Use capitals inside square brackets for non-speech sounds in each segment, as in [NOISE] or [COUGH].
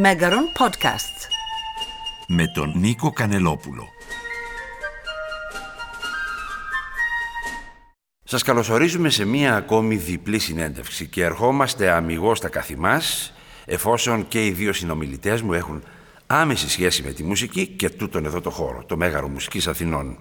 Μέγαρον Podcast. Με τον Νίκο Κανελόπουλο. Σας καλωσορίζουμε σε μία ακόμη διπλή συνέντευξη και ερχόμαστε αμυγός στα καθημάς εφόσον και οι δύο συνομιλητές μου έχουν άμεση σχέση με τη μουσική και τούτον εδώ το χώρο, το Μέγαρο Μουσικής Αθηνών.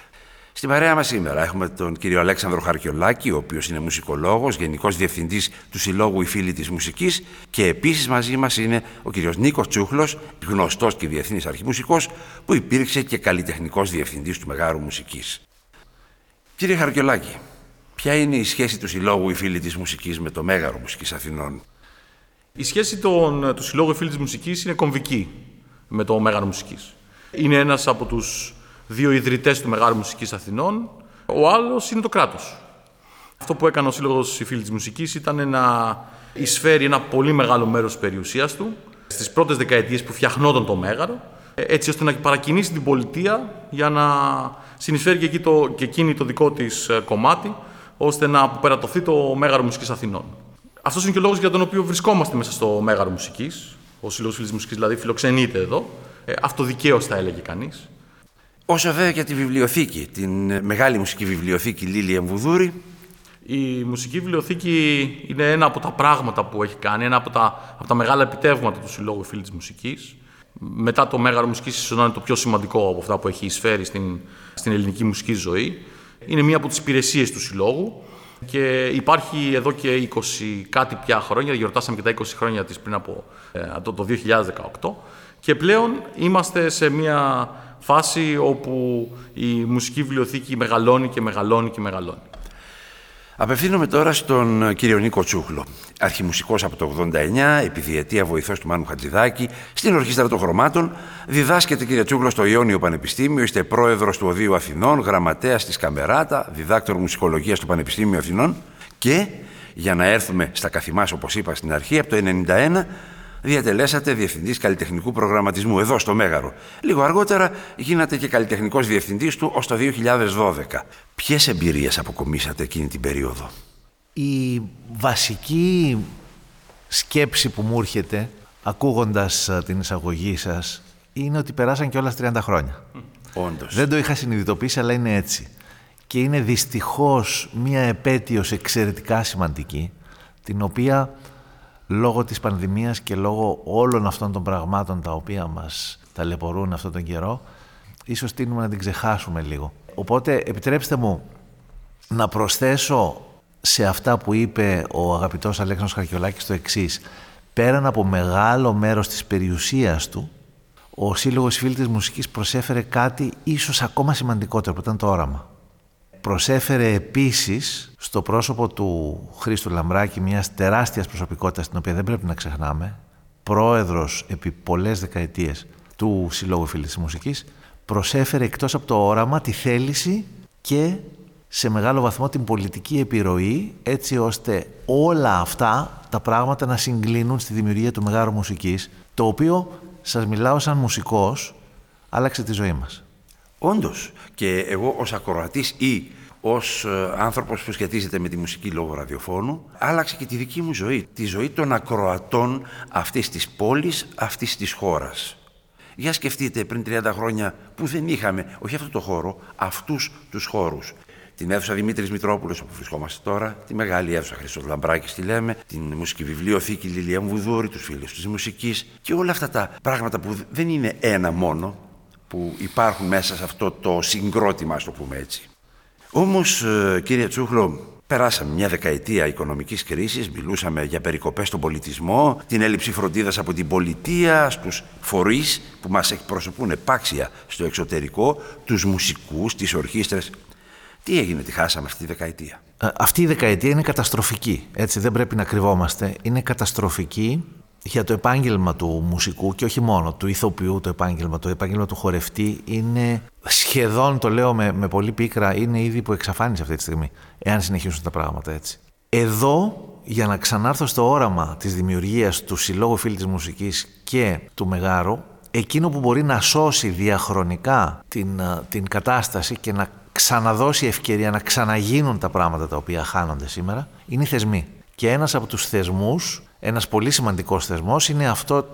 Στην παρέα μας σήμερα έχουμε τον κύριο Αλέξανδρο Χαρκιολάκη, ο οποίος είναι μουσικολόγος, γενικός διευθυντής του Συλλόγου Οι Φίλοι της Μουσικής και επίσης μαζί μας είναι ο κύριος Νίκος Τσούχλος, γνωστός και διεθνή αρχιμουσικός, που υπήρξε και καλλιτεχνικός διευθυντής του Μεγάρου Μουσικής. Κύριε Χαρκιολάκη, ποια είναι η σχέση του Συλλόγου Οι Φίλοι της Μουσικής με το Μέγαρο Μουσικής Αθηνών; Η σχέση των, του Συλλόγου Οι Φίλοι της Μουσικής είναι κομβική με το Μέγαρο Μουσικής. Είναι ένας από τους δύο ιδρυτές του Μεγάλου Μουσικής Αθηνών. Ο άλλος είναι το κράτος. Αυτό που έκανε ο Σύλλογος Οι Φίλοι της Μουσικής ήταν να εισφέρει ένα πολύ μεγάλο μέρος της περιουσίας του στις πρώτες δεκαετίες που φτιαχνόταν το Μέγαρο, έτσι ώστε να παρακινήσει την πολιτεία για να συνεισφέρει και, εκεί το, και εκείνη το δικό της ε, κομμάτι, ώστε να αποπερατωθεί το Μέγαρο Μουσικής Αθηνών. Αυτός είναι και ο λόγος για τον οποίο βρισκόμαστε μέσα στο Μέγαρο Μουσικής. Ο Σύλλογος Φίλη Μουσικής δηλαδή φιλοξενείται εδώ. Ε, αυτοδικαίως θα έλεγε κανείς. Όσο βέβαια για τη βιβλιοθήκη, την μεγάλη μουσική βιβλιοθήκη Λίλη Εμβουδούρη. Η μουσική βιβλιοθήκη είναι ένα από τα πράγματα που έχει κάνει, ένα από τα, από τα μεγάλα επιτεύγματα του Συλλόγου Φίλη της Μουσικής. Μετά το Μέγαρο Μουσικής, ίσως να είναι το πιο σημαντικό από αυτά που έχει εισφέρει στην, στην ελληνική μουσική ζωή. Είναι μία από τις υπηρεσίες του Συλλόγου και υπάρχει εδώ και 20 κάτι πια χρόνια, γιορτάσαμε και τα 20 χρόνια της πριν από ε, το, το 2018 και πλέον είμαστε σε μια φάση όπου η μουσική βιβλιοθήκη μεγαλώνει και μεγαλώνει και μεγαλώνει. Απευθύνομαι τώρα στον κύριο Νίκο Τσούχλο, αρχιμουσικός από το 89, επιδιετία βοηθός του Μάνου Χατζηδάκη, στην Ορχήστρα των Χρωμάτων, διδάσκεται κύριε Τσούχλο στο Ιόνιο Πανεπιστήμιο, είστε πρόεδρος του Οδείου Αθηνών, γραμματέας της Καμεράτα, διδάκτορ μουσικολογίας του Πανεπιστήμιου Αθηνών. Και, για να έρθουμε στα καθημάς όπως είπα στην αρχή, από το 1991 διατελέσατε διευθυντής καλλιτεχνικού προγραμματισμού εδώ στο Μέγαρο. Λίγο αργότερα γίνατε και καλλιτεχνικός διευθυντής του ως το 2012. Ποιες εμπειρίες αποκομίσατε εκείνη την περίοδο, Η βασική σκέψη που μου έρχεται ακούγοντας ε, την εισαγωγή σας είναι ότι περάσαν και όλα 30 χρόνια. Όντως. Δεν το είχα συνειδητοποιήσει, αλλά είναι έτσι. Και είναι δυστυχώς μία επέτειος εξαιρετικά σημαντική, την οποία λόγω της πανδημίας και λόγω όλων αυτών των πραγμάτων τα οποία μας ταλαιπωρούν αυτόν τον καιρό, ίσως τίνουμε να την ξεχάσουμε λίγο. Οπότε επιτρέψτε μου να προσθέσω σε αυτά που είπε ο αγαπητός Αλέξανδρος Χαρκιολάκης το εξής. Πέραν από μεγάλο μέρος της περιουσίας του, ο Σύλλογος Φίλη της Μουσικής προσέφερε κάτι ίσως ακόμα σημαντικότερο που ήταν το όραμα. Προσέφερε επίσης στο πρόσωπο του Χρήστου Λαμπράκη μιας τεράστιας προσωπικότητας την οποία δεν πρέπει να ξεχνάμε, πρόεδρος επί πολλές δεκαετίες του Συλλόγου Φίλης της Μουσικής, προσέφερε εκτός από το όραμα τη θέληση και σε μεγάλο βαθμό την πολιτική επιρροή έτσι ώστε όλα αυτά τα πράγματα να συγκλίνουν στη δημιουργία του Μεγάρου Μουσικής το οποίο σας μιλάω σαν μουσικός άλλαξε τη ζωή μας. Όντως. Και εγώ ως ακροατής ή ως ε, άνθρωπος που σχετίζεται με τη μουσική λόγω ραδιοφώνου, άλλαξε και τη δική μου ζωή. Τη ζωή των ακροατών αυτής της πόλης, αυτής της χώρας. Για σκεφτείτε πριν 30 χρόνια που δεν είχαμε, όχι αυτό το χώρο, αυτούς τους χώρους. Την αίθουσα Δημήτρης Μητρόπουλος όπου βρισκόμαστε τώρα, τη μεγάλη αίθουσα Χρήστος Λαμπράκης τη λέμε, την μουσική βιβλιοθήκη Λιλία Βουδούρη, τους φίλους της μουσικής και όλα αυτά τα πράγματα που δεν είναι ένα μόνο, που υπάρχουν μέσα σε αυτό το συγκρότημα, ας το πούμε έτσι. Όμως, ε, κύριε Τσούχλο, περάσαμε μια δεκαετία οικονομικής κρίσης, μιλούσαμε για περικοπές στον πολιτισμό, την έλλειψη φροντίδας από την πολιτεία, στους φορείς που μας εκπροσωπούν επάξια στο εξωτερικό, τους μουσικούς, τις ορχήστρες. Τι έγινε, τι χάσαμε αυτή τη δεκαετία; Ε, αυτή η δεκαετία είναι καταστροφική, έτσι δεν πρέπει να κρυβόμαστε. Είναι καταστροφική για το επάγγελμα του μουσικού και όχι μόνο του ηθοποιού το επάγγελμα, το επάγγελμα του χορευτή είναι σχεδόν, το λέω με, με πολύ πίκρα, είναι ήδη που εξαφάνισε αυτή τη στιγμή, εάν συνεχίσουν τα πράγματα έτσι. Εδώ, για να ξανάρθω στο όραμα της δημιουργίας του Συλλόγου Φίλη της Μουσικής και του Μεγάρου, εκείνο που μπορεί να σώσει διαχρονικά την, την κατάσταση και να ξαναδώσει ευκαιρία να ξαναγίνουν τα πράγματα τα οποία χάνονται σήμερα, είναι οι θεσμοί. Και ένας από τους θεσμούς ένας πολύ σημαντικός θεσμός είναι αυτό,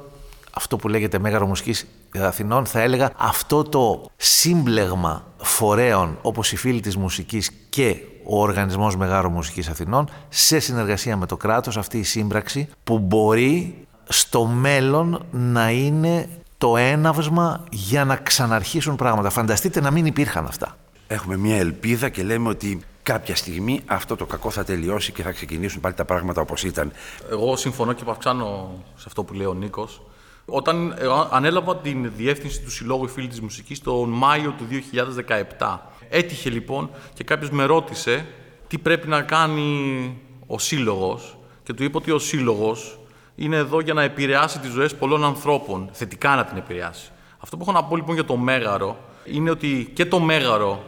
αυτό που λέγεται Μέγαρο Μουσικής Αθηνών, θα έλεγα αυτό το σύμπλεγμα φορέων όπως οι φίλοι της μουσικής και ο Οργανισμός Μεγάρο Μουσικής Αθηνών σε συνεργασία με το κράτος αυτή η σύμπραξη που μπορεί στο μέλλον να είναι το έναυσμα για να ξαναρχίσουν πράγματα. Φανταστείτε να μην υπήρχαν αυτά. Έχουμε μια ελπίδα και λέμε ότι κάποια στιγμή αυτό το κακό θα τελειώσει και θα ξεκινήσουν πάλι τα πράγματα όπως ήταν. Εγώ συμφωνώ και παυξάνω σε αυτό που λέει ο Νίκος. Όταν ανέλαβα την διεύθυνση του Συλλόγου Φίλοι της Μουσικής τον Μάιο του 2017, έτυχε λοιπόν και κάποιος με ρώτησε τι πρέπει να κάνει ο Σύλλογος και του είπα ότι ο Σύλλογος είναι εδώ για να επηρεάσει τις ζωές πολλών ανθρώπων, θετικά να την επηρεάσει. Αυτό που έχω να πω λοιπόν για το Μέγαρο είναι ότι και το Μέγαρο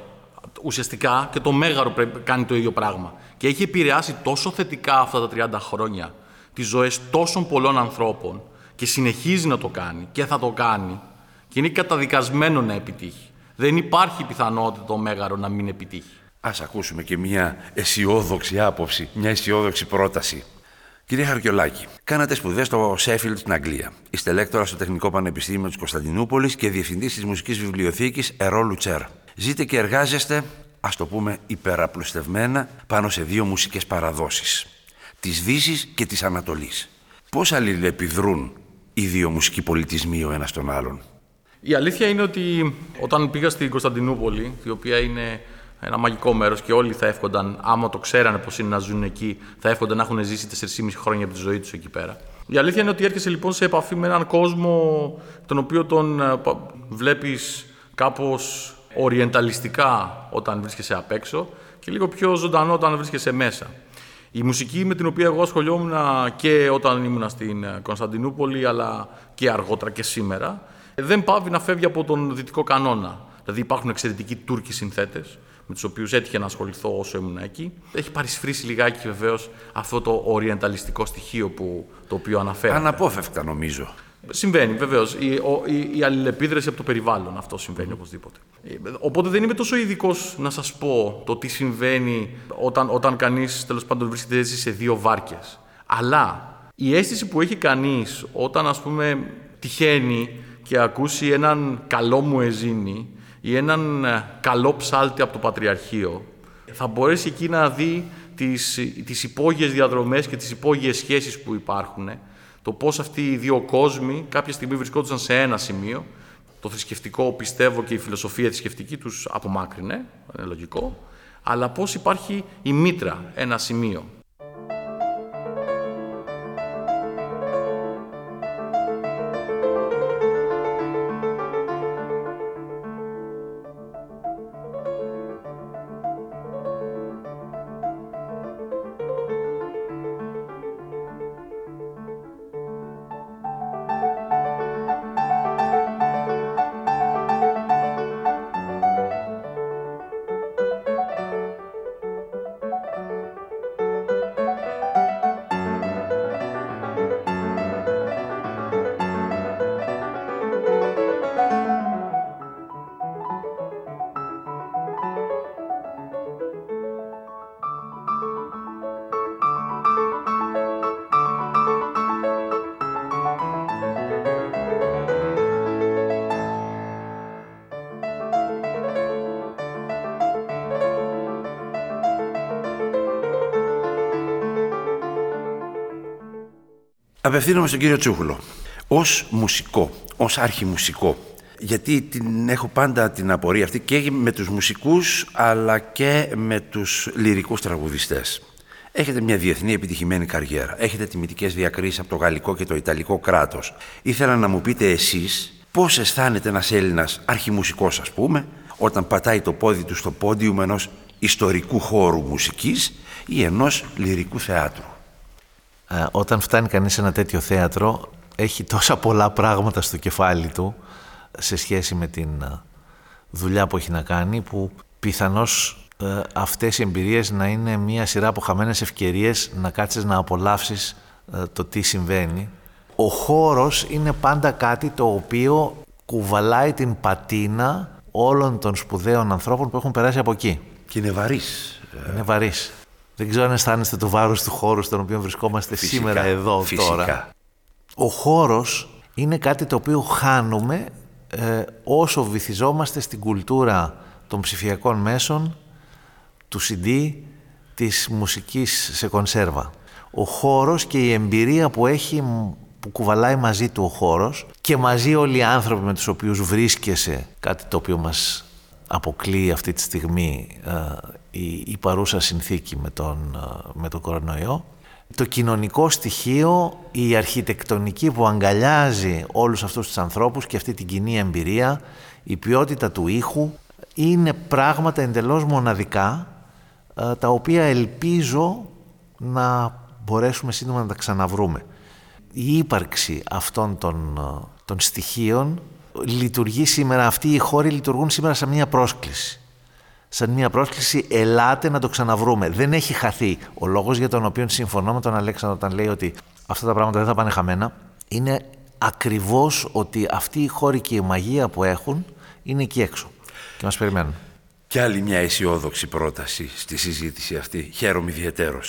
ουσιαστικά και το Μέγαρο πρέπει κάνει το ίδιο πράγμα. Και έχει επηρεάσει τόσο θετικά αυτά τα 30 χρόνια τις ζωές τόσων πολλών ανθρώπων και συνεχίζει να το κάνει και θα το κάνει και είναι καταδικασμένο να επιτύχει. Δεν υπάρχει πιθανότητα το Μέγαρο να μην επιτύχει. Ας ακούσουμε και μια αισιόδοξη άποψη, μια αισιόδοξη πρόταση. Κύριε Χαρκιολάκη, κάνατε σπουδές στο Σέφιλτ στην Αγγλία. Είστε λέκτορα στο Τεχνικό Πανεπιστήμιο της Κωνσταντινούπολης και διευθυντής της Μουσικής Βιβλιοθήκης Ερό Λουτσέρ. Ζείτε και εργάζεστε, ας το πούμε υπεραπλουστευμένα, πάνω σε δύο μουσικές παραδόσεις. Της Δύσης και της Ανατολής. Πώς αλληλεπιδρούν οι δύο μουσικοί πολιτισμοί ο ένας τον άλλον; Η αλήθεια είναι ότι όταν πήγα στην Κωνσταντινούπολη, η οποία είναι ένα μαγικό μέρος και όλοι θα εύχονταν, άμα το ξέρανε πώ είναι να ζουν εκεί, θα εύχονταν να έχουν ζήσει 4,5 χρόνια από τη ζωή τους εκεί πέρα. Η αλήθεια είναι ότι έρχεσαι λοιπόν σε επαφή με έναν κόσμο τον οποίο τον ε, βλέπεις κάπως οριενταλιστικά όταν βρίσκεσαι απ' έξω και λίγο πιο ζωντανό όταν βρίσκεσαι μέσα. Η μουσική με την οποία εγώ ασχολιόμουν και όταν ήμουν στην ε, Κωνσταντινούπολη αλλά και αργότερα και σήμερα δεν πάβει να φεύγει από τον δυτικό κανόνα. Δηλαδή υπάρχουν εξαιρετικοί Τούρκοι συνθέτες με τους οποίους έτυχε να ασχοληθώ όσο ήμουν εκεί. Έχει παρισφρήσει λιγάκι βεβαίως αυτό το οριενταλιστικό στοιχείο που, το οποίο αναφέρατε. Αναπόφευκτα νομίζω. Συμβαίνει, βεβαίως. Η, η, η αλληλεπίδραση από το περιβάλλον αυτό συμβαίνει mm. οπωσδήποτε. Οπότε δεν είμαι τόσο ειδικός να σας πω το τι συμβαίνει όταν, όταν κανείς τέλος πάντων βρίσκεται έτσι σε δύο βάρκες. Αλλά η αίσθηση που έχει κανείς όταν ας πούμε τυχαίνει και ακούσει έναν καλό μου εζίνη ή έναν ε, καλό ψάλτη από το Πατριαρχείο, θα μπορέσει εκεί να δει τις, τις υπόγειες διαδρομές και τις υπόγειες σχέσεις που υπάρχουν, το πώς αυτοί οι δύο κόσμοι κάποια στιγμή βρισκόντουσαν σε ένα σημείο, το θρησκευτικό πιστεύω και η φιλοσοφία θρησκευτική τους απομάκρυνε, είναι λογικό, αλλά πώς υπάρχει η μήτρα, ένα σημείο. Απευθύνομαι στον κύριο Τσούχουλο. Ως μουσικό, ως αρχιμουσικό, γιατί την έχω πάντα την απορία αυτή και με τους μουσικούς αλλά και με τους λυρικούς τραγουδιστές. Έχετε μια διεθνή επιτυχημένη καριέρα. Έχετε τιμητικές διακρίσεις από το γαλλικό και το ιταλικό κράτος. Ήθελα να μου πείτε εσείς πώς αισθάνεται ένας Έλληνας αρχιμουσικός ας πούμε όταν πατάει το πόδι του στο πόντιουμ ενός ιστορικού χώρου μουσικής ή ενός λυρικού θεάτρου. Ε, όταν φτάνει κανείς σε ένα τέτοιο θέατρο έχει τόσα πολλά πράγματα στο κεφάλι του σε σχέση με την ε, δουλειά που έχει να κάνει που πιθανώς ε, αυτές οι εμπειρίες να είναι μια σειρά από χαμένες ευκαιρίες να κάτσεις να απολαύσεις το τι συμβαίνει. Ο χώρος είναι πάντα κάτι το οποίο κουβαλάει την πατίνα όλων των σπουδαίων ανθρώπων που έχουν περάσει από εκεί. Και είναι βαρύς. Είναι βαρύς. Δεν ξέρω αν αισθάνεστε το βάρος του χώρου στον οποίο βρισκόμαστε σήμερα εδώ φυσικά. τώρα. Ο χώρος είναι κάτι το οποίο χάνουμε ε, όσο βυθιζόμαστε στην κουλτούρα των ψηφιακών μέσων, του CD, της μουσικής σε κονσέρβα. Ο χώρος και η εμπειρία που έχει που κουβαλάει μαζί του ο χώρος και μαζί όλοι οι άνθρωποι με τους οποίους βρίσκεσαι, κάτι το οποίο μας αποκλείει αυτή τη στιγμή ε, η, η παρούσα συνθήκη με τον, ε, με τον κορονοϊό. Το κοινωνικό στοιχείο, η αρχιτεκτονική που αγκαλιάζει όλους αυτούς τους ανθρώπους και αυτή την κοινή εμπειρία, η ποιότητα του ήχου, είναι πράγματα εντελώς μοναδικά, ε, τα οποία ελπίζω να μπορέσουμε σύντομα να τα ξαναβρούμε. Η ύπαρξη αυτών των, των στοιχείων λειτουργεί σήμερα, αυτοί οι χώροι λειτουργούν σήμερα σαν μια πρόσκληση. Σαν μια πρόσκληση, ελάτε να το ξαναβρούμε. Δεν έχει χαθεί. Ο λόγος για τον οποίο συμφωνώ με τον Αλέξανδρο όταν λέει ότι αυτά τα πράγματα δεν θα πάνε χαμένα, είναι ακριβώς ότι αυτοί οι χώροι και η μαγεία που έχουν είναι εκεί έξω και μας περιμένουν. Και άλλη μια αισιόδοξη πρόταση στη συζήτηση αυτή. Χαίρομαι ιδιαίτερω.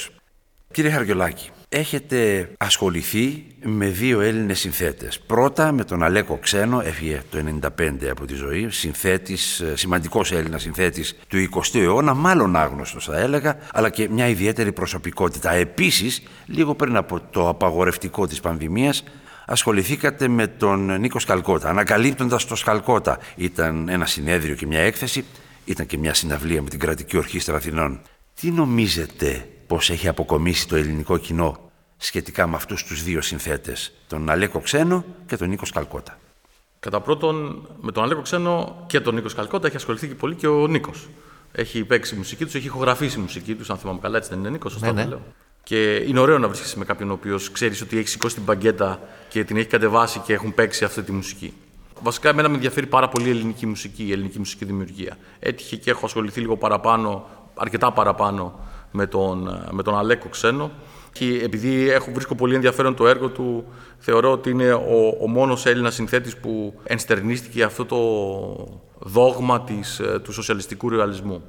Κύριε Χαριολάκη, έχετε ασχοληθεί με δύο Έλληνες συνθέτες. Πρώτα με τον Αλέκο Ξένο, έφυγε το 1995 από τη ζωή, συνθέτης, ε, σημαντικός Έλληνας συνθέτης του 20ου αιώνα, μάλλον άγνωστος θα έλεγα, αλλά και μια ιδιαίτερη προσωπικότητα. Επίσης, λίγο πριν από το απαγορευτικό της πανδημίας, ασχοληθήκατε με τον Νίκος Σκαλκότα, ανακαλύπτοντας το Σκαλκότα. Ήταν ένα συνέδριο και μια έκθεση, ήταν και μια συναυλία με την Κρατική Ορχήστρα Αθηνών. Τι νομίζετε πώς έχει αποκομίσει το ελληνικό κοινό σχετικά με αυτούς τους δύο συνθέτες, τον Αλέκο Ξένο και τον Νίκος Σκαλκότα. Κατά πρώτον, με τον Αλέκο Ξένο και τον Νίκος Σκαλκότα έχει ασχοληθεί και πολύ και ο Νίκος. Έχει παίξει μουσική τους, έχει ηχογραφήσει μουσική τους, αν θυμάμαι καλά, έτσι δεν είναι Νίκος, σωστά ναι, ναι. λέω. Και είναι ωραίο να βρίσκεσαι με κάποιον ο οποίος ξέρεις ότι έχεις σηκώσει την παγκέτα και την έχει κατεβάσει και έχουν παίξει αυτή τη μουσική. Βασικά, εμένα με ενδιαφέρει πάρα πολύ η ελληνική μουσική, η ελληνική μουσική δημιουργία. Έτυχε και έχω ασχοληθεί λίγο παραπάνω, αρκετά παραπάνω με τον, με τον Αλέκο Ξένο. Και επειδή έχω, βρίσκω πολύ ενδιαφέρον το έργο του, θεωρώ ότι είναι ο, ο μόνος Έλληνας συνθέτης που ενστερνίστηκε αυτό το δόγμα της, ε, του σοσιαλιστικού ρεαλισμού.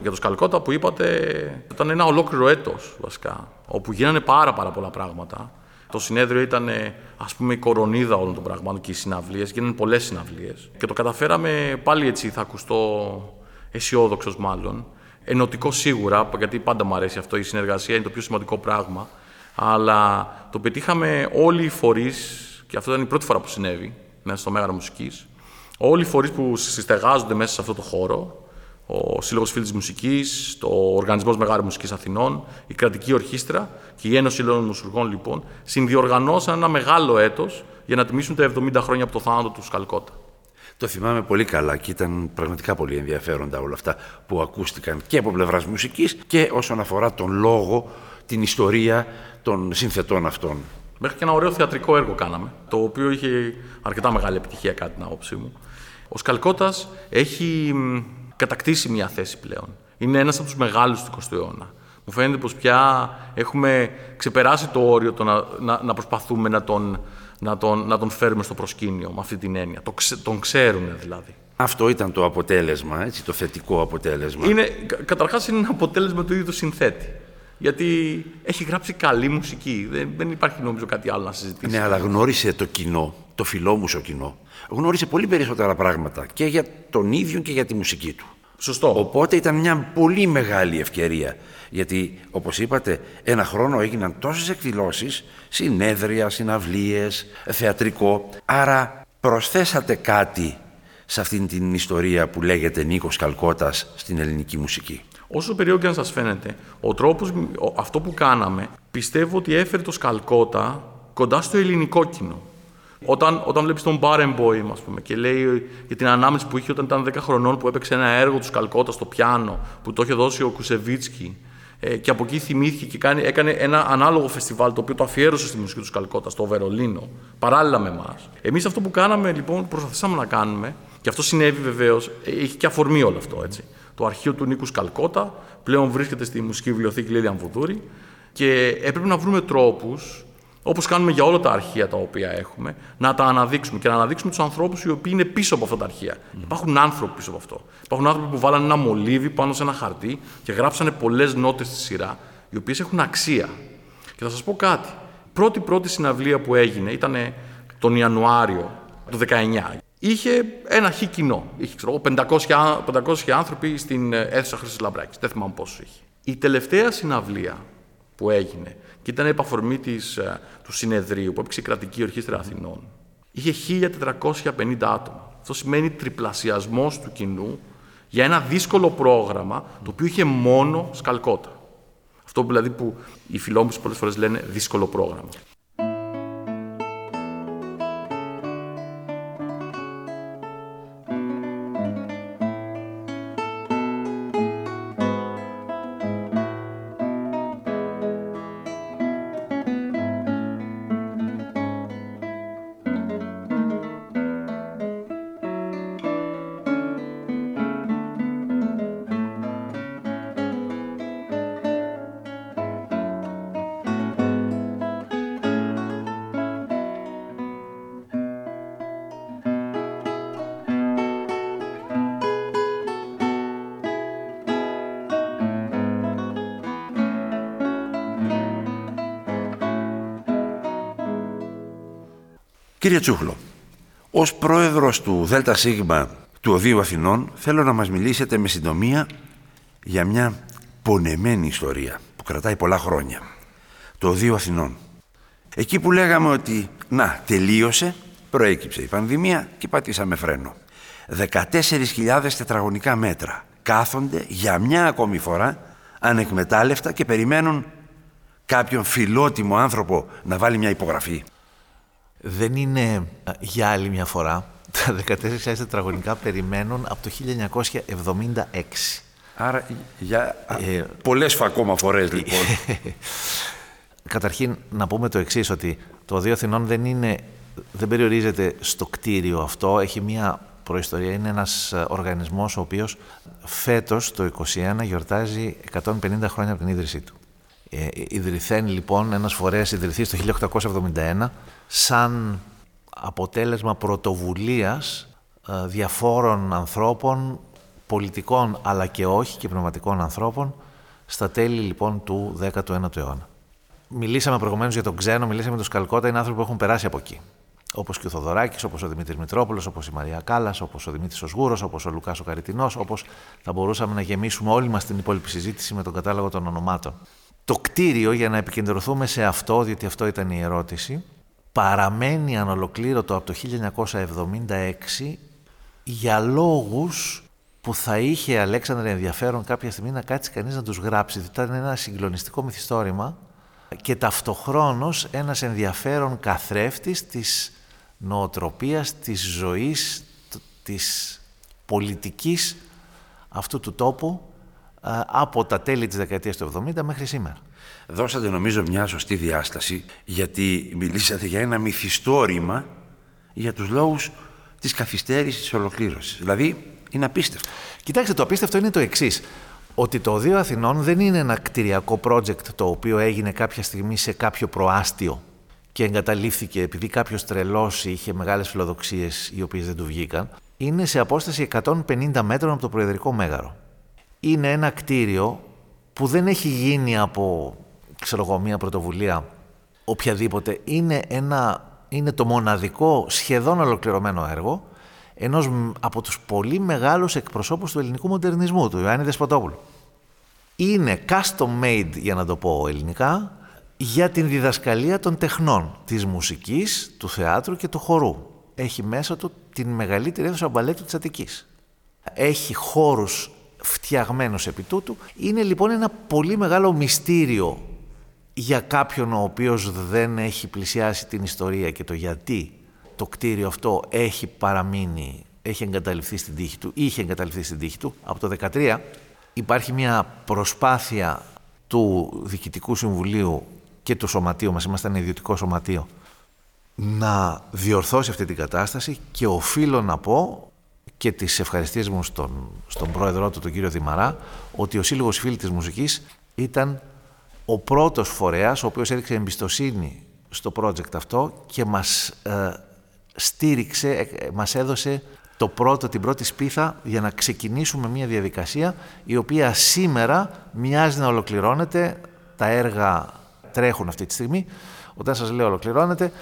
Για το Σκαλκότα που είπατε, ήταν ένα ολόκληρο έτος βασικά, όπου γίνανε πάρα πάρα πολλά πράγματα. Το συνέδριο ήταν, ας πούμε, η κορονίδα όλων των πραγμάτων και οι συναυλίες. Γίνανε πολλές συναυλίες. Και το καταφέραμε, πάλι έτσι θα ακουστώ αισιόδοξος μάλλον, ενωτικό σίγουρα, γιατί πάντα μου αρέσει αυτό, η συνεργασία είναι το πιο σημαντικό πράγμα. Αλλά το πετύχαμε όλοι οι φορείς, και αυτό ήταν η πρώτη φορά που συνέβη μέσα στο Μέγαρο Μουσικής. Όλοι οι φορείς που συστεγάζονται μέσα σε αυτό το χώρο, ο Σύλλογος Φίλη τη Μουσικής, το Οργανισμός Μεγάλη Μουσικής Αθηνών, η Κρατική Ορχήστρα και η Ένωση Ελλήνων Μουσουργών, λοιπόν, συνδιοργανώσαν ένα μεγάλο έτος για να τιμήσουν τα 70 χρόνια από το θάνατο του Σκαλκότα. Το θυμάμαι πολύ καλά και ήταν πραγματικά πολύ ενδιαφέροντα όλα αυτά που ακούστηκαν και από πλευράς μουσικής και όσον αφορά τον λόγο, την ιστορία των συνθετών αυτών. Μέχρι και ένα ωραίο θεατρικό έργο κάναμε, το οποίο είχε αρκετά μεγάλη επιτυχία κατά την άποψή μου. Ο Σκαλκότα έχει κατακτήσει μια θέση πλέον. Είναι ένας από τους μεγάλους του 20ου αιώνα. Μου φαίνεται πως πια έχουμε ξεπεράσει το όριο το να, να, να προσπαθούμε να τον να τον, να τον φέρουμε στο προσκήνιο με αυτή την έννοια. Το, τον ξέρουν δηλαδή. Αυτό ήταν το αποτέλεσμα, έτσι, το θετικό αποτέλεσμα. Είναι, καταρχάς είναι ένα αποτέλεσμα του ίδιου του συνθέτη. Γιατί έχει γράψει καλή μουσική. Δεν, δεν υπάρχει νομίζω κάτι άλλο να συζητήσει. Ναι, αλλά γνώρισε το κοινό, το φιλόμουσο κοινό. Γνώρισε πολύ περισσότερα πράγματα και για τον ίδιο και για τη μουσική του. Σωστό. Οπότε ήταν μια πολύ μεγάλη ευκαιρία. Γιατί, όπως είπατε, ένα χρόνο έγιναν τόσες εκδηλώσεις, συνέδρια, συναυλίες, θεατρικό. Άρα προσθέσατε κάτι σε αυτήν την ιστορία που λέγεται Νίκος Καλκώτας στην ελληνική μουσική. Όσο περίεργο και αν σας φαίνεται, ο τρόπος, αυτό που κάναμε, πιστεύω ότι έφερε το Σκαλκότα κοντά στο ελληνικό κοινό. Όταν, όταν βλέπεις τον Barenboim, ας πούμε, και λέει για την ανάμεση που είχε όταν ήταν 10 χρονών που έπαιξε ένα έργο του Σκαλκότα στο πιάνο, που το είχε δώσει ο Κουσεβίτσκι, ε, και από εκεί θυμήθηκε και κάνει, έκανε ένα ανάλογο φεστιβάλ το οποίο το αφιέρωσε στη μουσική του Σκαλκότα στο Βερολίνο, παράλληλα με εμάς. Εμείς αυτό που κάναμε λοιπόν, προσπαθήσαμε να κάνουμε, και αυτό συνέβη βεβαίως, έχει και αφορμή όλο αυτό. Έτσι. Το αρχείο του Νίκου Σκαλκότα πλέον βρίσκεται στη Μουσική Βιβλιοθήκη Λίλια Αμβουδούρη και έπρεπε να βρούμε τρόπους Όπως κάνουμε για όλα τα αρχεία τα οποία έχουμε, να τα αναδείξουμε και να αναδείξουμε τους ανθρώπους οι οποίοι είναι πίσω από αυτά τα αρχεία. Mm. Υπάρχουν άνθρωποι πίσω από αυτό. Υπάρχουν άνθρωποι που βάλανε ένα μολύβι πάνω σε ένα χαρτί και γράψανε πολλές νότες στη σειρά, οι οποίες έχουν αξία. Και θα σας πω κάτι. Πρώτη-πρώτη συναυλία που έγινε ήταν τον Ιανουάριο του 19. Είχε ένα χι κοινό. Είχε ξέρω, 500, 500 άνθρωποι στην ε, αίθουσα Χρυσής Λαμπράκης. Δεν θυμάμαι πόσο είχε. Η τελευταία συναυλία που έγινε και ήταν επαφορμή της, ε, του συνεδρίου που έπαιξε η κρατική ορχήστρα Αθηνών είχε 1450 άτομα. Αυτό σημαίνει τριπλασιασμός του κοινού για ένα δύσκολο πρόγραμμα το οποίο είχε μόνο σκαλκότα. Αυτό δηλαδή που οι φιλόμους πολλές φορές λένε δύσκολο πρόγραμμα. Κύριε Τσούχλο, ως πρόεδρος του ΔΣ του Οδείου Αθηνών θέλω να μας μιλήσετε με συντομία για μια πονεμένη ιστορία που κρατάει πολλά χρόνια. Το Οδείο Αθηνών. Εκεί που λέγαμε ότι να τελείωσε, προέκυψε η πανδημία και πατήσαμε φρένο. 14.000 τετραγωνικά μέτρα κάθονται για μια ακόμη φορά ανεκμετάλλευτα και περιμένουν κάποιον φιλότιμο άνθρωπο να βάλει μια υπογραφή δεν είναι για άλλη μια φορά. [LAUGHS] Τα 14.000 τετραγωνικά περιμένουν από το 1976. Άρα για ε, πολλές ακόμα φορές λοιπόν. [LAUGHS] Καταρχήν να πούμε το εξής ότι το Οδείο Αθηνών δεν, είναι, δεν περιορίζεται στο κτίριο αυτό. Έχει μια προϊστορία. Είναι ένας οργανισμός ο οποίος φέτος το 2021 γιορτάζει 150 χρόνια από την ίδρυσή του. Ε, ιδρυθέν λοιπόν ένας φορέας ιδρυθεί το 1871 σαν αποτέλεσμα πρωτοβουλίας ε, διαφόρων ανθρώπων, πολιτικών αλλά και όχι και πνευματικών ανθρώπων στα τέλη λοιπόν του 19ου αιώνα. Μιλήσαμε προηγουμένως για τον Ξένο, μιλήσαμε για τον Σκαλκότα, είναι άνθρωποι που έχουν περάσει από εκεί. Όπως και ο Θοδωράκης, όπως ο Δημήτρης Μητρόπουλος, όπως η Μαρία Κάλλας, όπως ο Δημήτρης Οσγούρος, όπως ο Λουκάς ο Καριτινός, όπως θα μπορούσαμε να γεμίσουμε όλη μας την υπόλοιπη συζήτηση με τον κατάλογο των ονομάτων. Το κτίριο, για να επικεντρωθούμε σε αυτό, διότι αυτό ήταν η ερώτηση, παραμένει ανολοκλήρωτο από το 1976 για λόγους που θα είχε Αλέξανδρε ενδιαφέρον κάποια στιγμή να κάτσει κανείς να τους γράψει. Δηλαδή ήταν ένα συγκλονιστικό μυθιστόρημα και ταυτοχρόνως ένας ενδιαφέρον καθρέφτης της νοοτροπίας, της ζωής, της πολιτικής αυτού του τόπου από τα τέλη της δεκαετίας του 70 μέχρι σήμερα. Δώσατε νομίζω μια σωστή διάσταση γιατί μιλήσατε για ένα μυθιστόρημα για τους λόγους της καθυστέρησης της ολοκλήρωσης. Δηλαδή είναι απίστευτο. Κοιτάξτε, το απίστευτο είναι το εξής. Ότι το Οδείο Αθηνών δεν είναι ένα κτηριακό project το οποίο έγινε κάποια στιγμή σε κάποιο προάστιο και εγκαταλείφθηκε επειδή κάποιος τρελός είχε μεγάλες φιλοδοξίες οι οποίες δεν του βγήκαν. Είναι σε απόσταση 150 μέτρων από το Προεδρικό Μέγαρο είναι ένα κτίριο που δεν έχει γίνει από ξέρω εγώ, μια πρωτοβουλία οποιαδήποτε. Είναι, ένα, είναι το μοναδικό σχεδόν ολοκληρωμένο έργο ενός από τους πολύ μεγάλους εκπροσώπους του ελληνικού μοντερνισμού, του Ιωάννη Δεσποτόπουλου. Είναι custom made, για να το πω ελληνικά, για την διδασκαλία των τεχνών, της μουσικής, του θεάτρου και του χορού. Έχει μέσα του την μεγαλύτερη αίθουσα μπαλέτου της Αττικής. Έχει χώρους φτιαγμένος επί τούτου. Είναι λοιπόν ένα πολύ μεγάλο μυστήριο για κάποιον ο οποίος δεν έχει πλησιάσει την ιστορία και το γιατί το κτίριο αυτό έχει παραμείνει, έχει εγκαταλειφθεί στην τύχη του, είχε εγκαταλειφθεί στην τύχη του. Από το 2013 υπάρχει μια προσπάθεια του Διοικητικού Συμβουλίου και του Σωματείου μας, είμαστε ένα ιδιωτικό σωματείο, να διορθώσει αυτή την κατάσταση και οφείλω να πω και τις ευχαριστίες μου στον, στον πρόεδρό του, τον κύριο Δημαρά, ότι ο Σύλλογος Φίλη της Μουσικής ήταν ο πρώτος φορέας ο οποίος έδειξε εμπιστοσύνη στο project αυτό και μας ε, στήριξε, ε, μας έδωσε το πρώτο, την πρώτη σπίθα για να ξεκινήσουμε μια διαδικασία η οποία σήμερα μοιάζει να ολοκληρώνεται, τα έργα τρέχουν αυτή τη στιγμή. Όταν σας λέω ολοκληρώνεται,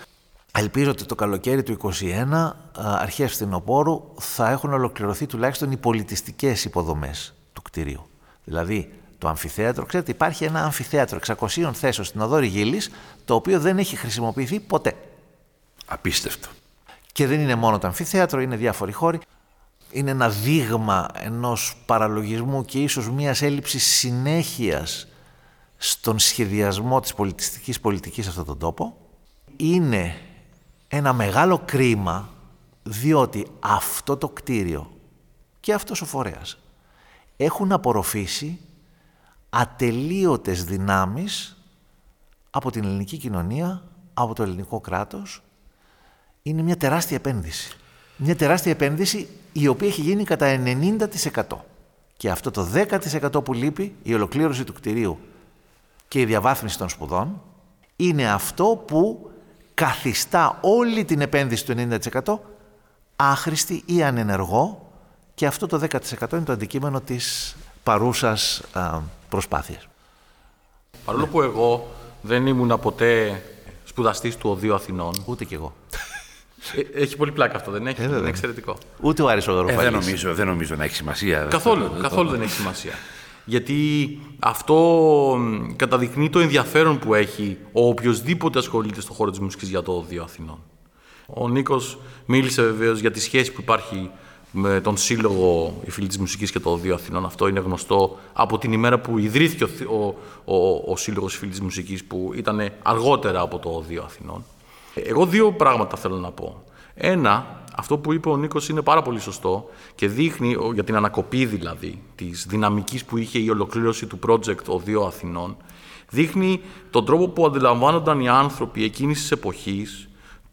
Ελπίζω ότι το καλοκαίρι του 2021, αρχές φθινοπόρου, θα έχουν ολοκληρωθεί τουλάχιστον οι πολιτιστικές υποδομές του κτηρίου. Δηλαδή, το αμφιθέατρο, ξέρετε, υπάρχει ένα αμφιθέατρο 600 θέσεων στην Οδόρη Γήλης, το οποίο δεν έχει χρησιμοποιηθεί ποτέ. Απίστευτο. Και δεν είναι μόνο το αμφιθέατρο, είναι διάφοροι χώροι. Είναι ένα δείγμα ενός παραλογισμού και ίσως μιας έλλειψης συνέχειας στον σχεδιασμό της πολιτιστικής πολιτικής σε αυτόν τον τόπο. Είναι ένα μεγάλο κρίμα διότι αυτό το κτίριο και αυτός ο φορέας έχουν απορροφήσει ατελείωτες δυνάμεις από την ελληνική κοινωνία, από το ελληνικό κράτος. Είναι μια τεράστια επένδυση. Μια τεράστια επένδυση η οποία έχει γίνει κατά 90%. Και αυτό το 10% που λείπει, η ολοκλήρωση του κτηρίου και η διαβάθμιση των σπουδών, είναι αυτό που καθιστά όλη την επένδυση του 90% άχρηστη ή ανενεργό και αυτό το 10% είναι το αντικείμενο της παρούσας α, προσπάθειας. Παρόλο που εγώ δεν ήμουν ποτέ σπουδαστής του Οδείου Αθηνών. Ούτε κι εγώ. Ε, έχει πολύ πλάκα αυτό, δεν έχει; Ε, είναι βέβαια. εξαιρετικό. Ούτε ο Άρης ο Ε, Γαρουφαλής. δεν, νομίζω, δεν νομίζω να έχει σημασία. Καθόλου, καθόλου δεν έχει σημασία. Γιατί αυτό μ, καταδεικνύει το ενδιαφέρον που έχει ο οποιοδήποτε ασχολείται στον χώρο της μουσικής για το Οδείο Αθηνών. Ο Νίκος μίλησε βεβαίως για τη σχέση που υπάρχει με τον Σύλλογο Οι Φίλοι της Μουσικής και το Οδείο Αθηνών. Αυτό είναι γνωστό από την ημέρα που ιδρύθηκε ο, θ- ο, ο, ο Σύλλογος Οι Φίλοι της Μουσικής που ήταν αργότερα από το Οδείο Αθηνών. Εγώ δύο πράγματα θέλω να πω. Ένα, αυτό που είπε ο Νίκος είναι πάρα πολύ σωστό και δείχνει, ο- για την ανακοπή δηλαδή, της δυναμικής που είχε η ολοκλήρωση του project ο δύο Αθηνών, δείχνει τον τρόπο που αντιλαμβάνονταν οι άνθρωποι εκείνης της εποχής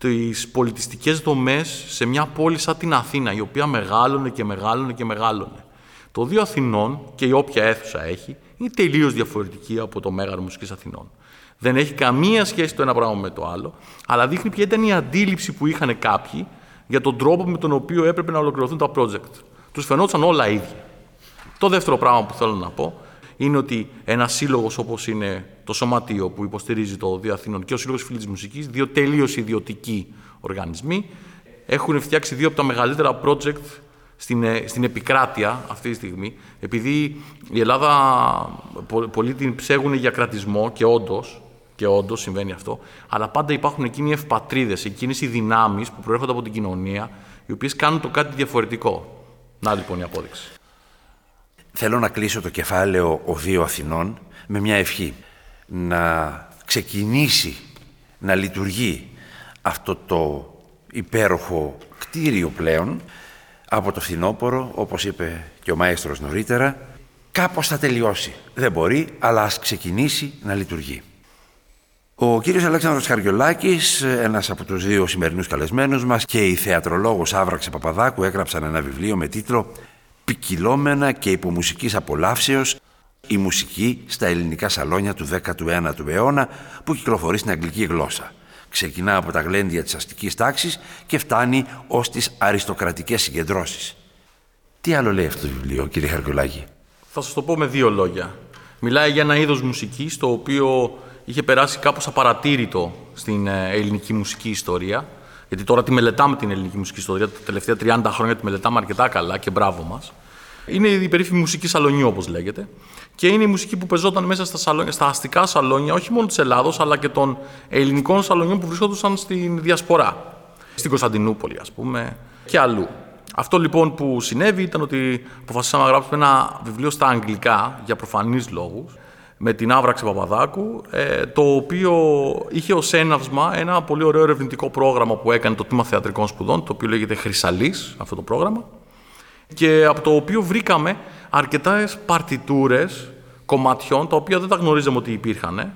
τις πολιτιστικές δομές σε μια πόλη σαν την Αθήνα, η οποία μεγάλωνε και μεγάλωνε και μεγάλωνε. Το δύο Αθηνών και η όποια αίθουσα έχει είναι τελείως διαφορετική από το Μέγαρο Μουσικής Αθηνών. Δεν έχει καμία σχέση το ένα πράγμα με το άλλο, αλλά δείχνει ποια ήταν η αντίληψη που είχαν κάποιοι για τον τρόπο με τον οποίο έπρεπε να ολοκληρωθούν τα project. Τους φαινόταν όλα ίδια. Το δεύτερο πράγμα που θέλω να πω είναι ότι ένας σύλλογος όπως είναι το Σωματείο που υποστηρίζει το Δίο Αθήνων και ο Σύλλογος Φίλης της Μουσικής, δύο τελείω ιδιωτικοί οργανισμοί, έχουν φτιάξει δύο από τα μεγαλύτερα project στην, ε, στην επικράτεια αυτή τη στιγμή. Επειδή η Ελλάδα πο- πολλοί την ψέγουν για κρατισμό και όντως. Και όντως συμβαίνει αυτό, αλλά πάντα υπάρχουν εκείνοι οι ευπατρίδες, εκείνες οι δυνάμεις που προέρχονται από την κοινωνία, οι οποίες κάνουν το κάτι διαφορετικό. Να λοιπόν η απόδειξη. Θέλω να κλείσω το κεφάλαιο «Ο δύο Αθηνών» με μια ευχή. Να ξεκινήσει να λειτουργεί αυτό το υπέροχο κτίριο πλέον από το φθινόπωρο, όπως είπε και ο μαέστρος νωρίτερα, κάπως θα τελειώσει. Δεν μπορεί, αλλά ας ξεκινήσει να λειτουργεί. Ο κύριος Αλέξανδρος Χαριολάκης, ένας από τους δύο σημερινούς καλεσμένους μας και η θεατρολόγος Άβραξε Παπαδάκου έγραψαν ένα βιβλίο με τίτλο «Πικυλόμενα και υπομουσικής απολαύσεως η μουσική στα ελληνικά σαλόνια του 19ου αιώνα» που κυκλοφορεί στην αγγλική γλώσσα. Ξεκινά από τα γλέντια της αστικής τάξης και φτάνει ως τις αριστοκρατικές συγκεντρώσεις. Τι άλλο λέει αυτό το βιβλίο, κύριε Χαριολάκη. Θα σας το πω με δύο λόγια. Μιλάει για ένα είδος μουσικής το οποίο είχε περάσει κάπως απαρατήρητο στην ε, ελληνική μουσική ιστορία. Γιατί τώρα τη μελετάμε την ελληνική μουσική ιστορία, τα τελευταία 30 χρόνια τη μελετάμε αρκετά καλά και μπράβο μας. Είναι η περίφημη μουσική σαλονιού, όπως λέγεται. Και είναι η μουσική που πεζόταν μέσα στα, σαλόνια, στα αστικά σαλόνια, όχι μόνο της Ελλάδος, αλλά και των ελληνικών σαλονιών που βρισκόντουσαν στην Διασπορά. Στην Κωνσταντινούπολη, ας πούμε, και αλλού. Αυτό λοιπόν που συνέβη ήταν ότι αποφασίσαμε να γράψουμε ένα βιβλίο στα αγγλικά για προφανείς λόγους με την Άβραξη Παπαδάκου, ε, το οποίο είχε ως έναυσμα ένα πολύ ωραίο ερευνητικό πρόγραμμα που έκανε το Τμήμα Θεατρικών Σπουδών, το οποίο λέγεται Χρυσαλής, αυτό το πρόγραμμα, και από το οποίο βρήκαμε αρκετές παρτιτούρες κομματιών, τα οποία δεν τα γνωρίζαμε ότι υπήρχαν, ε,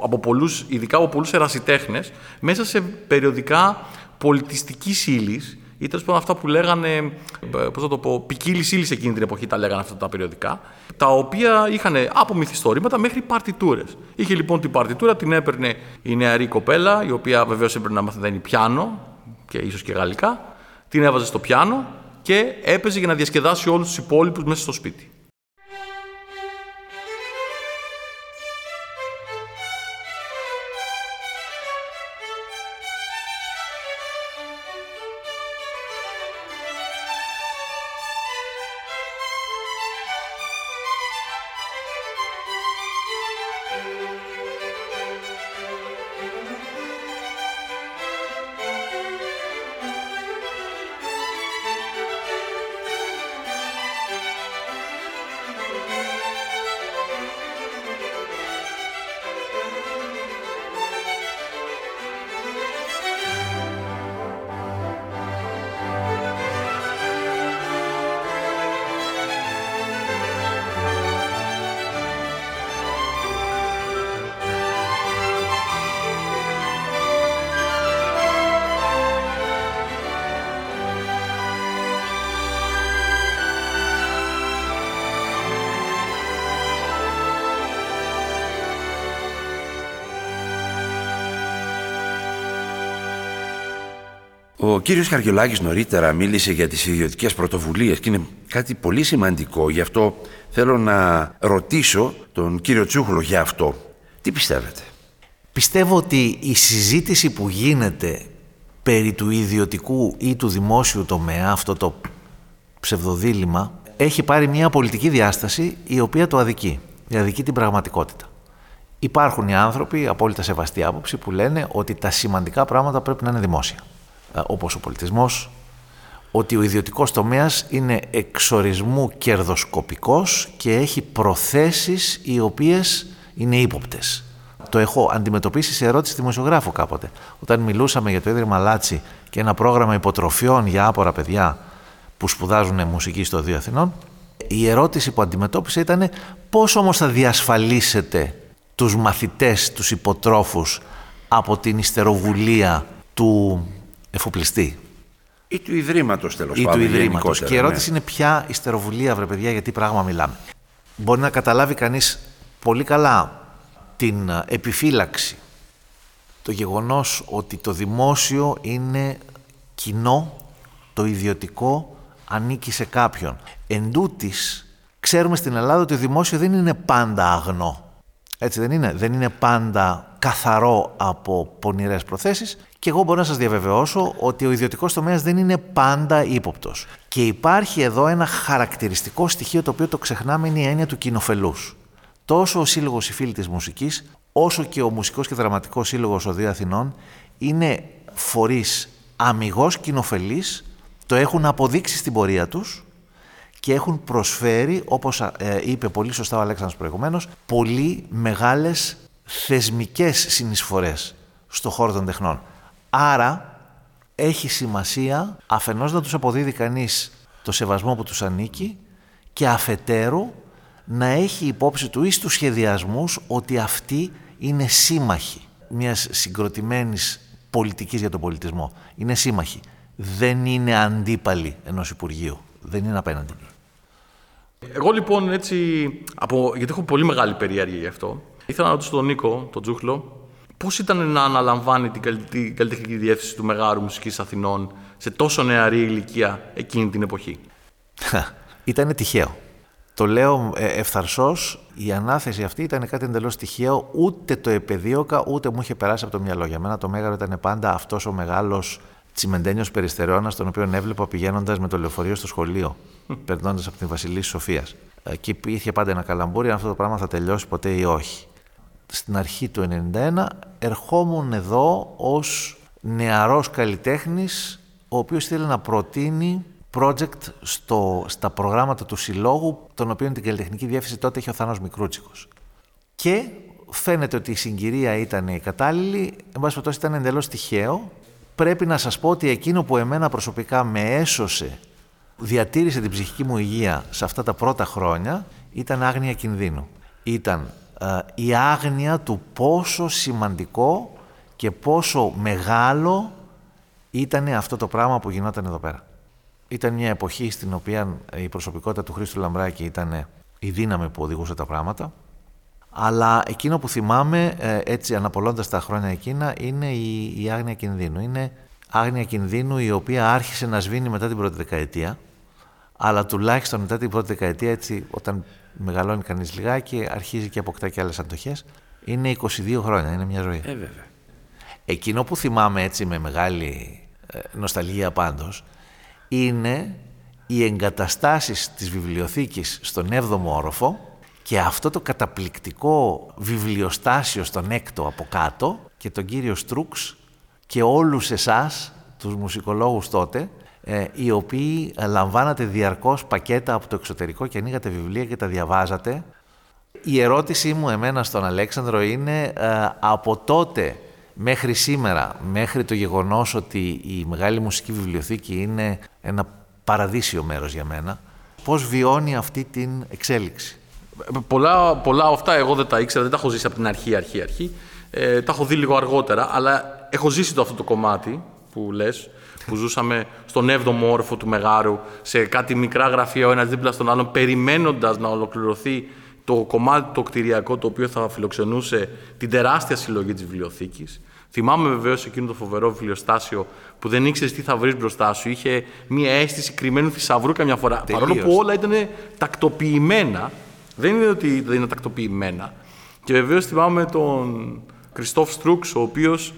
από πολλούς, ειδικά από πολλούς ερασιτέχνες, μέσα σε περιοδικά πολιτιστικής ύλης, ή τέλος πάντων αυτά που λέγανε, ε, πώς θα το πω, ποικίλη ύλη εκείνη την εποχή τα λέγανε αυτά τα περιοδικά, τα οποία είχαν από μυθιστορήματα μέχρι παρτιτούρες. Είχε λοιπόν την παρτιτούρα, την έπαιρνε η νεαρή κοπέλα, η οποία βεβαίως έπρεπε να μαθαίνει πιάνο και ίσως και γαλλικά, την έβαζε στο πιάνο και έπαιζε για να διασκεδάσει όλους τους υπόλοιπους μέσα στο σπίτι. Ο κύριος Καργιολάκης νωρίτερα μίλησε για τις ιδιωτικές πρωτοβουλίες και είναι κάτι πολύ σημαντικό. Γι' αυτό θέλω να ρωτήσω τον κύριο Τσούχλο για αυτό. Τι πιστεύετε; Πιστεύω ότι η συζήτηση που γίνεται περί του ιδιωτικού ή του δημόσιου τομέα, αυτό το ψευδοδήλημα, έχει πάρει μια πολιτική διάσταση η οποία το αδικεί. Αδικεί την πραγματικότητα. Υπάρχουν οι άνθρωποι, απόλυτα σεβαστή άποψη, που λένε ότι τα σημαντικά πράγματα πρέπει να είναι δημόσια. Ε, όπως ο πολιτισμός, ότι ο ιδιωτικός τομέας είναι εξορισμού κερδοσκοπικός και έχει προθέσεις οι οποίες είναι ύποπτες. Το έχω αντιμετωπίσει σε ερώτηση δημοσιογράφου κάποτε. Όταν μιλούσαμε για το Ίδρυμα Λάτσι και ένα πρόγραμμα υποτροφιών για άπορα παιδιά που σπουδάζουν μουσική στο Δύο Αθηνών, η ερώτηση που αντιμετώπισε ήταν πώς όμως θα διασφαλίσετε τους μαθητές, τους υποτρόφους από την ιστεροβουλία του εφοπλιστή. Ή του Ιδρύματος τέλος Ή πάντων. του Ιδρύματος. Και η γενικότερα, ερώτηση είναι ποια ιστεροβουλία, βρε παιδιά, για τι πράγμα μιλάμε. Μπορεί να καταλάβει κανείς πολύ καλά την ε, επιφύλαξη, το γεγονός ότι το δημόσιο είναι κοινό, το ιδιωτικό ανήκει σε κάποιον. Εν τούτης, ξέρουμε στην Ελλάδα ότι το δημόσιο δεν είναι πάντα αγνό. Έτσι δεν είναι. Δεν είναι πάντα καθαρό από πονηρές προθέσεις και εγώ μπορώ να σας διαβεβαιώσω ότι ο ιδιωτικός τομέας δεν είναι πάντα ύποπτος. Και υπάρχει εδώ ένα χαρακτηριστικό στοιχείο το οποίο το ξεχνάμε είναι η έννοια του κοινοφελούς. Τόσο ο Σύλλογος οι Φίλοι της Μουσικής όσο και ο Μουσικός και Δραματικός Σύλλογος ο Δύο Αθηνών είναι φορείς αμυγός κοινοφελείς, το έχουν αποδείξει στην πορεία τους και έχουν προσφέρει, όπως ε, είπε πολύ σωστά ο Αλέξανδρος προηγουμένως, πολύ μεγάλες θεσμικές συνεισφορές στο χώρο των τεχνών. Άρα έχει σημασία αφενός να τους αποδίδει κανείς το σεβασμό που τους ανήκει και αφετέρου να έχει υπόψη του ή στους σχεδιασμούς ότι αυτοί είναι σύμμαχοι μιας συγκροτημένης πολιτικής για τον πολιτισμό. Είναι σύμμαχοι. Δεν είναι αντίπαλοι ενός Υπουργείου. Δεν είναι απέναντι. Εγώ λοιπόν έτσι, από, γιατί έχω πολύ μεγάλη περιέργεια γι' αυτό, ήθελα να ρωτήσω τον Νίκο, τον Τζούχλο, πώς ήταν να αναλαμβάνει την, καλ- την καλλιτεχνική διεύθυνση του Μεγάρου Μουσικής Αθηνών σε τόσο νεαρή ηλικία εκείνη την εποχή; Ήταν τυχαίο. Το λέω ε, ευθαρσώς, η ανάθεση αυτή ήταν κάτι εντελώς τυχαίο, ούτε το επεδίωκα, ούτε μου είχε περάσει από το μυαλό. Για μένα το Μέγαρο ήταν πάντα αυτός ο μεγάλος τσιμεντένιος περιστεραιώνας, τον οποίο έβλεπα πηγαίνοντας με το λεωφορείο στο σχολείο, περνώντας από την Βασιλής Σοφίας. Εκεί είχε πάντα ένα καλαμπούρι αν αυτό το πράγμα θα τελειώσει ποτέ ή όχι. Στην αρχή του 1991 ερχόμουν εδώ ως νεαρός καλλιτέχνης, ο οποίος ήθελε να προτείνει project στο, στα προγράμματα του Συλλόγου, τον οποίο την καλλιτεχνική διεύθυνση τότε είχε ο Θάνος Μικρούτσικος. Και φαίνεται ότι η συγκυρία ήταν η κατάλληλη, εν πάση περιπτώσει ήταν εντελώς τυχαίο. Πρέπει να σας πω ότι εκείνο που εμένα προσωπικά με έσωσε, διατήρησε την ψυχική μου υγεία σε αυτά τα πρώτα χρόνια, ήταν άγνοια κινδύνου. Ήταν ε, η άγνοια του πόσο σημαντικό και πόσο μεγάλο ήταν αυτό το πράγμα που γινόταν εδώ πέρα. Ήταν μια εποχή στην οποία η προσωπικότητα του Χρήστου Λαμπράκη ήταν η δύναμη που οδηγούσε τα πράγματα. Αλλά εκείνο που θυμάμαι, ε, έτσι αναπολώντας τα χρόνια εκείνα, είναι η, η άγνοια κινδύνου. Είναι άγνοια κινδύνου η οποία άρχισε να σβήνει μετά την πρώτη δεκαετία, αλλά τουλάχιστον μετά την πρώτη δεκαετία, έτσι, όταν μεγαλώνει κανείς λιγάκι, αρχίζει και αποκτά και άλλες αντοχές. Είναι 22 χρόνια, είναι μια ζωή. Ε, βέβαια. Εκείνο που θυμάμαι έτσι με μεγάλη ε, νοσταλγία πάντως είναι οι εγκαταστάσεις της βιβλιοθήκης στον 7ο όροφο και αυτό το καταπληκτικό βιβλιοστάσιο στον έκτο από κάτω και τον κύριο Στρούξ και όλους εσάς, τους μουσικολόγους τότε, ε, οι οποίοι ε, λαμβάνατε διαρκώς πακέτα από το εξωτερικό και ανοίγατε βιβλία και τα διαβάζατε. Η ερώτησή μου εμένα στον Αλέξανδρο είναι ε, από τότε μέχρι σήμερα, μέχρι το γεγονός ότι η Μεγάλη Μουσική Βιβλιοθήκη είναι ένα παραδείσιο μέρος για μένα, πώς βιώνει αυτή την εξέλιξη; Πολλά, πολλά αυτά εγώ δεν τα ήξερα, δεν τα έχω ζήσει από την αρχή, αρχή, αρχή. Ε, τα έχω δει λίγο αργότερα, αλλά έχω ζήσει το αυτό το κομμάτι που λες, που ζούσαμε στον 7ο όροφο του Μεγάρου, σε κάτι μικρά γραφεία ο ένας δίπλα στον άλλον, περιμένοντας να ολοκληρωθεί το κομμάτι το κτηριακό το οποίο θα φιλοξενούσε την τεράστια συλλογή της βιβλιοθήκης. Θυμάμαι βεβαίως εκείνο το φοβερό βιβλιοστάσιο που δεν ήξερες τι θα βρεις μπροστά σου. Είχε μία αίσθηση κρυμμένου θησαυρού καμιά φορά. Τελείως. Παρόλο που όλα ήταν τακτοποιημένα. Δεν είναι ότι δεν είναι τακτοποιημένα. Και βεβαίως θυμάμαι τον Κριστόφ Στρούξ, ο οποίος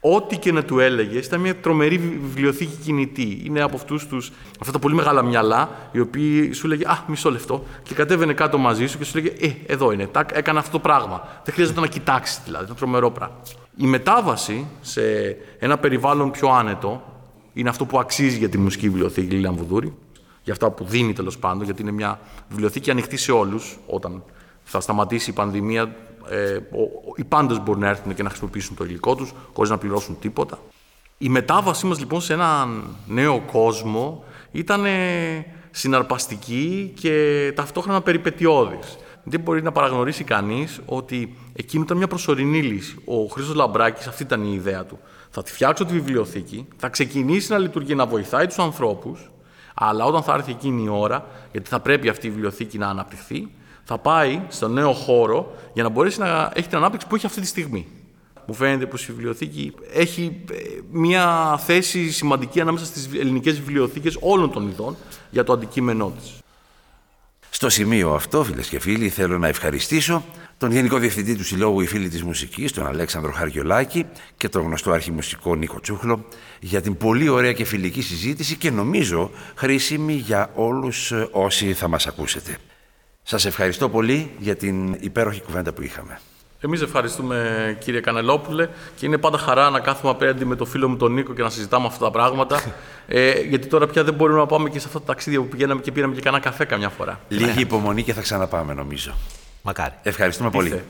ό,τι και να του έλεγε, ήταν μια τρομερή βιβλιοθήκη κινητή. Είναι από αυτούς τους, αυτά τα πολύ μεγάλα μυαλά, οι οποίοι σου λέγε Α, μισό λεπτό, και κατέβαινε κάτω μαζί σου και σου λέγε Ε, εδώ είναι, τάκ, έκανα αυτό το πράγμα. Δεν χρειάζεται να κοιτάξει δηλαδή, ήταν τρομερό πράγμα. Η μετάβαση σε ένα περιβάλλον πιο άνετο είναι αυτό που αξίζει για τη μουσική βιβλιοθήκη Λίλια Βουδούρη, για αυτά που δίνει τέλος πάντων, γιατί είναι μια βιβλιοθήκη ανοιχτή σε όλους όταν θα σταματήσει η πανδημία ε, οι πάντες μπορούν να έρθουν και να χρησιμοποιήσουν το υλικό τους χωρίς να πληρώσουν τίποτα. Η μετάβασή μας λοιπόν σε έναν νέο κόσμο ήταν συναρπαστική και ταυτόχρονα περιπετειώδης. Δεν μπορεί να παραγνωρίσει κανείς ότι εκείνη ήταν μια προσωρινή λύση. Ο Χρήστος Λαμπράκης, αυτή ήταν η ιδέα του. Θα τη φτιάξω τη βιβλιοθήκη, θα ξεκινήσει να λειτουργεί, να βοηθάει τους ανθρώπους, αλλά όταν θα έρθει εκείνη η ώρα, γιατί θα πρέπει αυτή η βιβλιοθήκη να αναπτυχθεί, θα πάει στο νέο χώρο για να μπορέσει να έχει την ανάπτυξη που έχει αυτή τη στιγμή. Μου φαίνεται πως η βιβλιοθήκη έχει ε, μια θέση σημαντική ανάμεσα στις ελληνικές βιβλιοθήκες όλων των ειδών για το αντικείμενό της. Στο σημείο αυτό, φίλες και φίλοι, θέλω να ευχαριστήσω τον Γενικό Διευθυντή του Συλλόγου Οι Φίλοι της Μουσικής, τον Αλέξανδρο Χαριολάκη και τον γνωστό αρχιμουσικό Νίκο Τσούχλο για την πολύ ωραία και φιλική συζήτηση και νομίζω χρήσιμη για όλους όσοι θα μας ακούσετε. Σας ευχαριστώ πολύ για την υπέροχη κουβέντα που είχαμε. Εμείς ευχαριστούμε κύριε Κανελόπουλε και είναι πάντα χαρά να κάθομαι απέναντι με τον φίλο μου τον Νίκο και να συζητάμε αυτά τα πράγματα. [LAUGHS] ε, γιατί τώρα πια δεν μπορούμε να πάμε και σε αυτά τα ταξίδια που πηγαίναμε και πήραμε και κανένα καφέ καμιά φορά. Λίγη υπομονή και θα ξαναπάμε νομίζω. Μακάρι. Ευχαριστούμε πολύ.